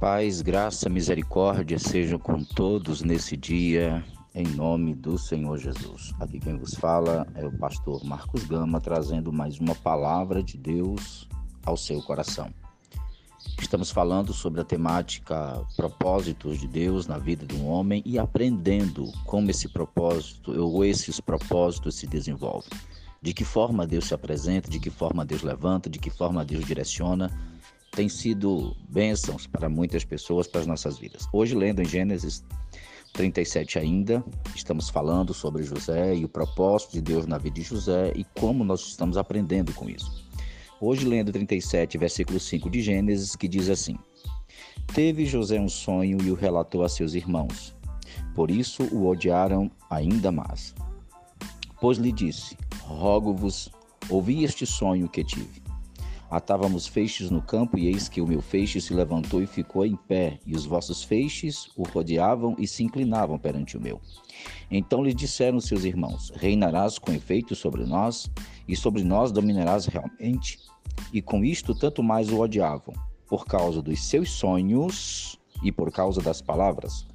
Paz, graça, misericórdia sejam com todos nesse dia, em nome do Senhor Jesus. Aqui quem vos fala é o pastor Marcos Gama, trazendo mais uma palavra de Deus ao seu coração. Estamos falando sobre a temática propósitos de Deus na vida um homem e aprendendo como esse propósito ou esses propósitos se desenvolvem. De que forma Deus se apresenta, de que forma Deus levanta, de que forma Deus direciona tem sido bênçãos para muitas pessoas, para as nossas vidas. Hoje, lendo em Gênesis 37 ainda, estamos falando sobre José e o propósito de Deus na vida de José e como nós estamos aprendendo com isso. Hoje, lendo 37, versículo 5 de Gênesis, que diz assim: Teve José um sonho e o relatou a seus irmãos. Por isso o odiaram ainda mais. Pois lhe disse: Rogo-vos, ouvi este sonho que tive. Atávamos feixes no campo, e eis que o meu feixe se levantou e ficou em pé, e os vossos feixes o rodeavam e se inclinavam perante o meu. Então lhe disseram seus irmãos: Reinarás com efeito sobre nós, e sobre nós dominarás realmente. E com isto tanto mais o odiavam, por causa dos seus sonhos e por causa das palavras.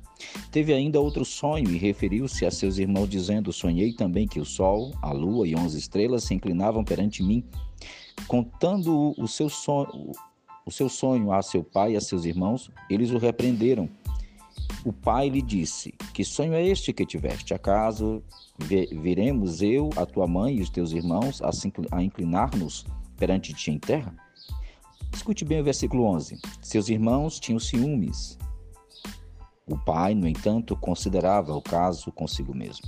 Teve ainda outro sonho e referiu-se a seus irmãos, dizendo: Sonhei também que o sol, a lua e onze estrelas se inclinavam perante mim. Contando o seu sonho, o seu sonho a seu pai e a seus irmãos, eles o repreenderam. O pai lhe disse: Que sonho é este que tiveste? Acaso viremos eu, a tua mãe e os teus irmãos a inclinar-nos perante ti em terra? Escute bem o versículo 11. Seus irmãos tinham ciúmes. O pai, no entanto, considerava o caso consigo mesmo.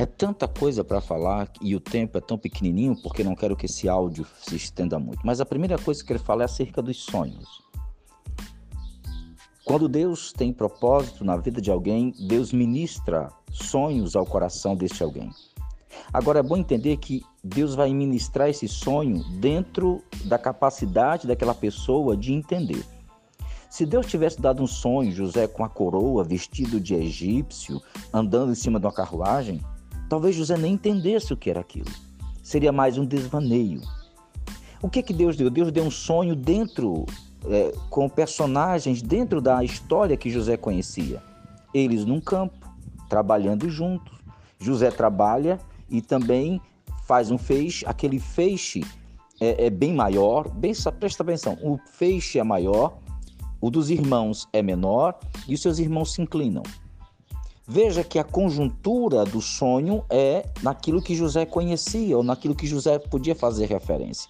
É tanta coisa para falar e o tempo é tão pequenininho porque não quero que esse áudio se estenda muito. Mas a primeira coisa que ele fala é acerca dos sonhos. Quando Deus tem propósito na vida de alguém, Deus ministra sonhos ao coração deste alguém. Agora é bom entender que Deus vai ministrar esse sonho dentro da capacidade daquela pessoa de entender. Se Deus tivesse dado um sonho, José com a coroa, vestido de egípcio, andando em cima de uma carruagem, Talvez José nem entendesse o que era aquilo. Seria mais um desvaneio. O que que Deus deu? Deus deu um sonho dentro, é, com personagens dentro da história que José conhecia. Eles num campo, trabalhando juntos. José trabalha e também faz um feixe. Aquele feixe é, é bem maior. Bem, presta atenção, o feixe é maior, o dos irmãos é menor e os seus irmãos se inclinam. Veja que a conjuntura do sonho é naquilo que José conhecia ou naquilo que José podia fazer referência.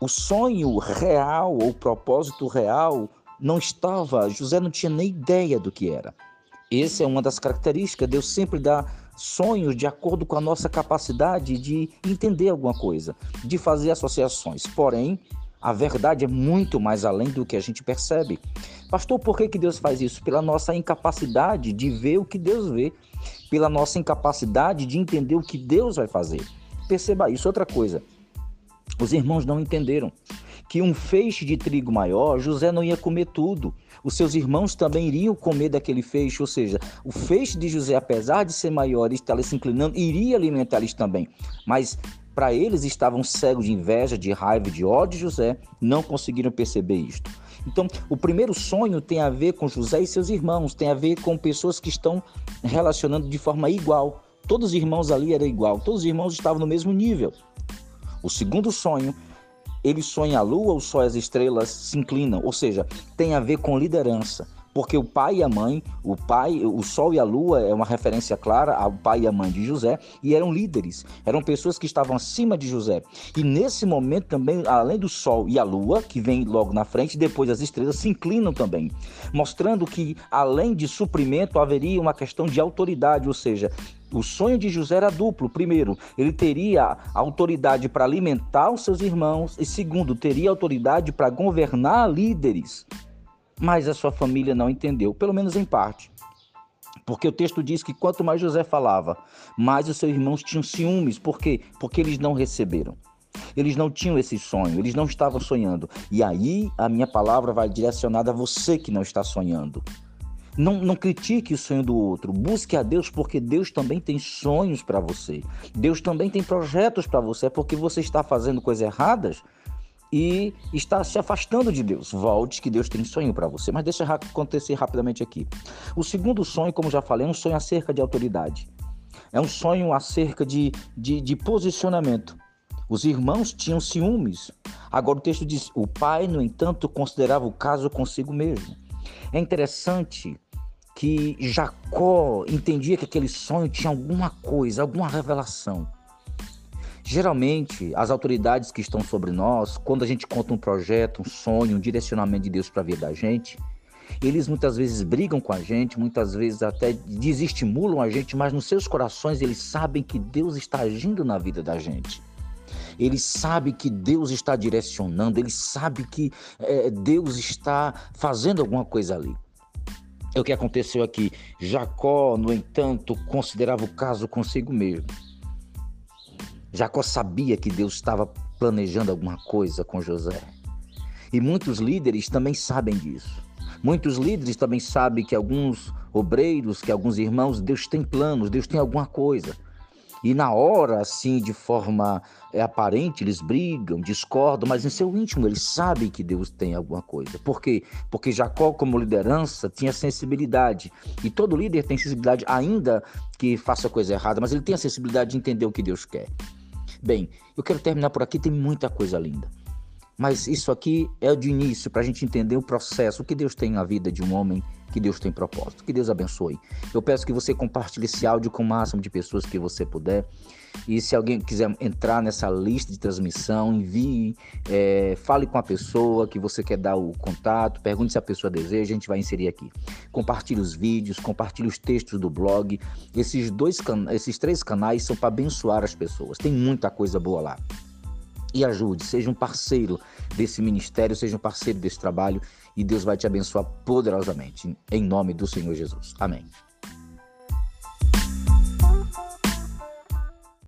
O sonho real ou propósito real não estava, José não tinha nem ideia do que era. Essa é uma das características, Deus sempre dá sonhos de acordo com a nossa capacidade de entender alguma coisa, de fazer associações. Porém, a verdade é muito mais além do que a gente percebe. Pastor, por que, que Deus faz isso? Pela nossa incapacidade de ver o que Deus vê, pela nossa incapacidade de entender o que Deus vai fazer. Perceba isso. Outra coisa, os irmãos não entenderam que um feixe de trigo maior, José não ia comer tudo. Os seus irmãos também iriam comer daquele feixe, ou seja, o feixe de José, apesar de ser maior e estar se inclinando, iria alimentar eles também. Mas para eles estavam cegos de inveja, de raiva, de ódio de José, não conseguiram perceber isto. Então, o primeiro sonho tem a ver com José e seus irmãos, tem a ver com pessoas que estão relacionando de forma igual. Todos os irmãos ali eram igual, todos os irmãos estavam no mesmo nível. O segundo sonho, ele sonha a lua, o sol e as estrelas se inclinam, ou seja, tem a ver com liderança porque o pai e a mãe, o pai, o sol e a lua é uma referência clara ao pai e à mãe de José, e eram líderes, eram pessoas que estavam acima de José. E nesse momento também, além do sol e a lua, que vem logo na frente, depois as estrelas se inclinam também, mostrando que além de suprimento haveria uma questão de autoridade, ou seja, o sonho de José era duplo. Primeiro, ele teria autoridade para alimentar os seus irmãos, e segundo, teria autoridade para governar líderes mas a sua família não entendeu, pelo menos em parte. Porque o texto diz que quanto mais José falava, mais os seus irmãos tinham ciúmes. Por quê? Porque eles não receberam. Eles não tinham esse sonho, eles não estavam sonhando. E aí a minha palavra vai direcionada a você que não está sonhando. Não, não critique o sonho do outro. Busque a Deus, porque Deus também tem sonhos para você. Deus também tem projetos para você. É porque você está fazendo coisas erradas e está se afastando de Deus. Volte, que Deus tem sonho para você. Mas deixa acontecer rapidamente aqui. O segundo sonho, como já falei, é um sonho acerca de autoridade. É um sonho acerca de, de, de posicionamento. Os irmãos tinham ciúmes. Agora o texto diz: o pai, no entanto, considerava o caso consigo mesmo. É interessante que Jacó entendia que aquele sonho tinha alguma coisa, alguma revelação. Geralmente, as autoridades que estão sobre nós, quando a gente conta um projeto, um sonho, um direcionamento de Deus para a vida da gente, eles muitas vezes brigam com a gente, muitas vezes até desestimulam a gente, mas nos seus corações eles sabem que Deus está agindo na vida da gente. Eles sabem que Deus está direcionando, eles sabem que é, Deus está fazendo alguma coisa ali. É o que aconteceu aqui. Jacó, no entanto, considerava o caso consigo mesmo. Jacó sabia que Deus estava planejando alguma coisa com José. E muitos líderes também sabem disso. Muitos líderes também sabem que alguns obreiros, que alguns irmãos, Deus tem planos, Deus tem alguma coisa. E na hora, assim, de forma é, aparente, eles brigam, discordam, mas em seu íntimo eles sabem que Deus tem alguma coisa. Por quê? Porque Jacó, como liderança, tinha sensibilidade. E todo líder tem sensibilidade, ainda que faça coisa errada, mas ele tem a sensibilidade de entender o que Deus quer. Bem, eu quero terminar por aqui, tem muita coisa linda. Mas isso aqui é o de início para a gente entender o processo, o que Deus tem na vida de um homem, que Deus tem propósito. Que Deus abençoe. Eu peço que você compartilhe esse áudio com o máximo de pessoas que você puder. E se alguém quiser entrar nessa lista de transmissão, envie, é, fale com a pessoa que você quer dar o contato, pergunte se a pessoa deseja, a gente vai inserir aqui. Compartilhe os vídeos, compartilhe os textos do blog. Esses dois, esses três canais são para abençoar as pessoas. Tem muita coisa boa lá e ajude, seja um parceiro desse ministério, seja um parceiro desse trabalho e Deus vai te abençoar poderosamente. Em nome do Senhor Jesus. Amém.